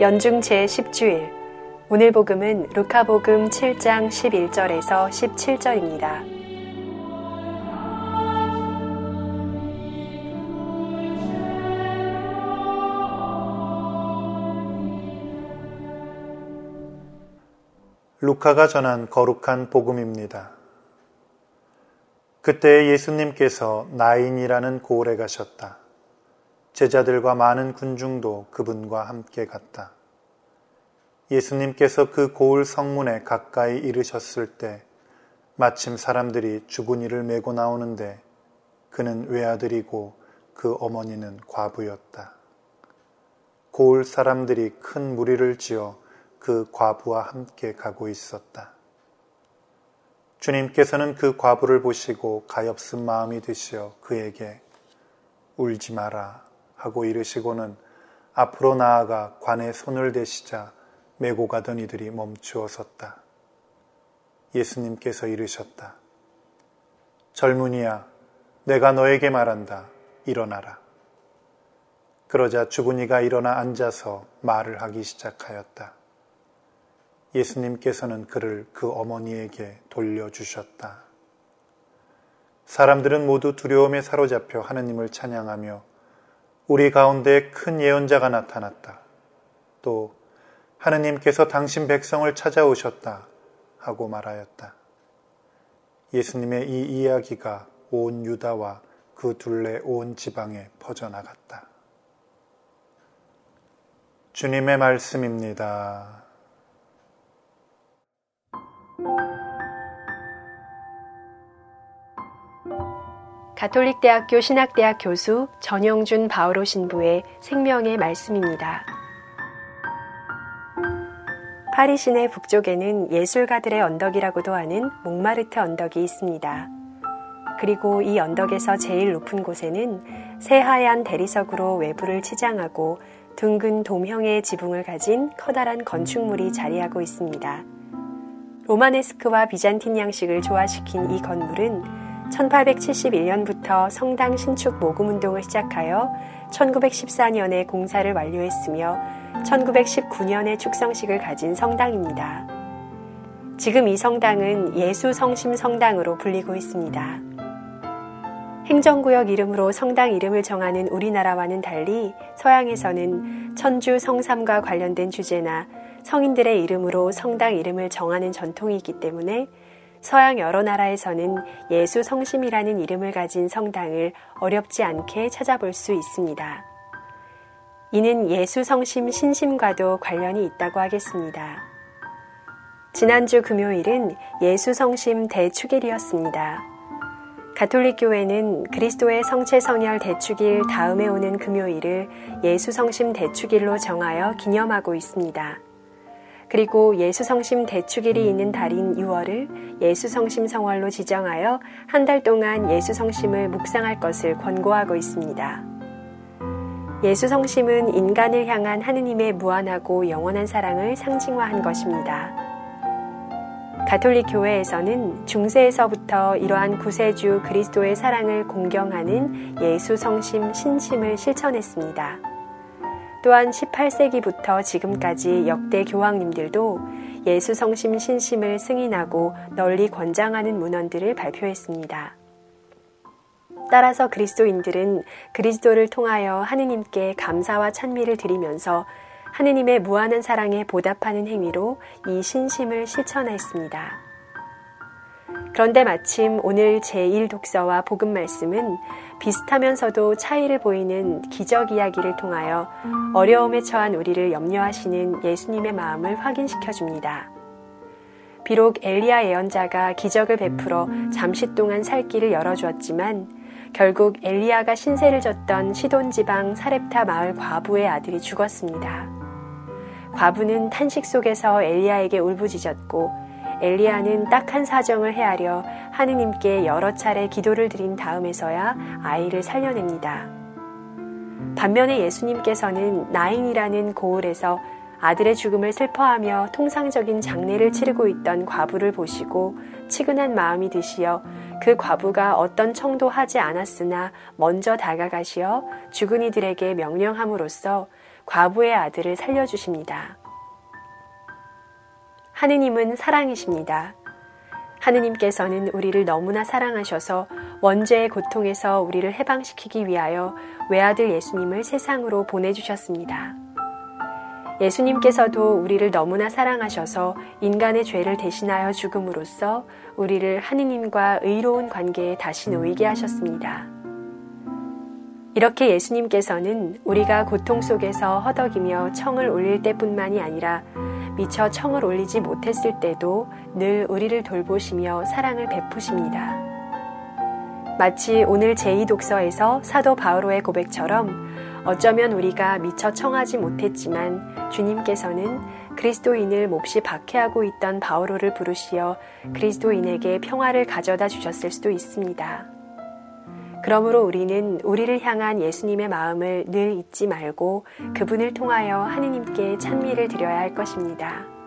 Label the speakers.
Speaker 1: 연중 제10주일 오늘 복음은 루카복음 7장 11절에서 17절입니다.
Speaker 2: 루카가 전한 거룩한 복음입니다. 그때 예수님께서 나인이라는 고을에 가셨다. 제자들과 많은 군중도 그분과 함께 갔다. 예수님께서 그 고을 성문에 가까이 이르셨을 때 마침 사람들이 주군이를 메고 나오는데 그는 외아들이고 그 어머니는 과부였다. 고을 사람들이 큰 무리를 지어 그 과부와 함께 가고 있었다. 주님께서는 그 과부를 보시고 가엾은 마음이 드시어 그에게 울지 마라 하고 이르시고는 앞으로 나아가 관에 손을 대시자 메고 가던 이들이 멈추어 섰다. 예수님께서 이르셨다. 젊은이야, 내가 너에게 말한다. 일어나라. 그러자 죽은 이가 일어나 앉아서 말을 하기 시작하였다. 예수님께서는 그를 그 어머니에게 돌려주셨다. 사람들은 모두 두려움에 사로잡혀 하느님을 찬양하며 우리 가운데 큰 예언자가 나타났다. 또 하느님께서 당신 백성을 찾아오셨다 하고 말하였다. 예수님의 이 이야기가 온 유다와 그 둘레 온 지방에 퍼져나갔다. 주님의 말씀입니다.
Speaker 1: 가톨릭대학교 신학대학 교수 전영준 바오로 신부의 생명의 말씀입니다. 파리 시내 북쪽에는 예술가들의 언덕이라고도 하는 몽마르트 언덕이 있습니다. 그리고 이 언덕에서 제일 높은 곳에는 새하얀 대리석으로 외부를 치장하고 둥근 돔형의 지붕을 가진 커다란 건축물이 자리하고 있습니다. 로마네스크와 비잔틴 양식을 조화시킨 이 건물은 1871년부터 성당 신축 모금 운동을 시작하여 1914년에 공사를 완료했으며 1919년에 축성식을 가진 성당입니다. 지금 이 성당은 예수 성심 성당으로 불리고 있습니다. 행정구역 이름으로 성당 이름을 정하는 우리나라와는 달리 서양에서는 천주 성삼과 관련된 주제나 성인들의 이름으로 성당 이름을 정하는 전통이 있기 때문에 서양 여러 나라에서는 예수 성심이라는 이름을 가진 성당을 어렵지 않게 찾아볼 수 있습니다. 이는 예수 성심 신심과도 관련이 있다고 하겠습니다. 지난주 금요일은 예수 성심 대축일이었습니다. 가톨릭 교회는 그리스도의 성체 성혈 대축일 다음에 오는 금요일을 예수 성심 대축일로 정하여 기념하고 있습니다. 그리고 예수 성심 대축일이 있는 달인 6월을 예수 성심 성월로 지정하여 한 달 동안 예수 성심을 묵상할 것을 권고하고 있습니다. 예수 성심은 인간을 향한 하느님의 무한하고 영원한 사랑을 상징화한 것입니다. 가톨릭 교회에서는 중세에서부터 이러한 구세주 그리스도의 사랑을 공경하는 예수 성심 신심을 실천했습니다. 또한 18세기부터 지금까지 역대 교황님들도 예수 성심 신심을 승인하고 널리 권장하는 문헌들을 발표했습니다. 따라서 그리스도인들은 그리스도를 통하여 하느님께 감사와 찬미를 드리면서 하느님의 무한한 사랑에 보답하는 행위로 이 신심을 실천했습니다. 그런데 마침 오늘 제1 독서와 복음 말씀은 비슷하면서도 차이를 보이는 기적 이야기를 통하여 어려움에 처한 우리를 염려하시는 예수님의 마음을 확인시켜 줍니다. 비록 엘리야 예언자가 기적을 베풀어 잠시 동안 살 길을 열어주었지만 결국 엘리야가 신세를 졌던 시돈 지방 사렙타 마을 과부의 아들이 죽었습니다. 과부는 탄식 속에서 엘리야에게 울부짖었고 엘리야는 딱한 사정을 헤아려 하느님께 여러 차례 기도를 드린 다음에서야 아이를 살려냅니다. 반면에 예수님께서는 나인이라는 고을에서 아들의 죽음을 슬퍼하며 통상적인 장례를 치르고 있던 과부를 보시고 치근한 마음이 드시어 그 과부가 어떤 청도 하지 않았으나 먼저 다가가시어 죽은 이들에게 명령함으로써 과부의 아들을 살려주십니다. 하느님은 사랑이십니다. 하느님께서는 우리를 너무나 사랑하셔서 원죄의 고통에서 우리를 해방시키기 위하여 외아들 예수님을 세상으로 보내주셨습니다. 예수님께서도 우리를 너무나 사랑하셔서 인간의 죄를 대신하여 죽음으로써 우리를 하느님과 의로운 관계에 다시 놓이게 하셨습니다. 이렇게 예수님께서는 우리가 고통 속에서 허덕이며 청을 올릴 때뿐만이 아니라 미처 청을 올리지 못했을 때도 늘 우리를 돌보시며 사랑을 베푸십니다. 마치 오늘 제2독서에서 사도 바오로의 고백처럼 어쩌면 우리가 미처 청하지 못했지만 주님께서는 그리스도인을 몹시 박해하고 있던 바오로를 부르시어 그리스도인에게 평화를 가져다 주셨을 수도 있습니다. 그러므로 우리는 우리를 향한 예수님의 마음을 늘 잊지 말고 그분을 통하여 하느님께 찬미를 드려야 할 것입니다.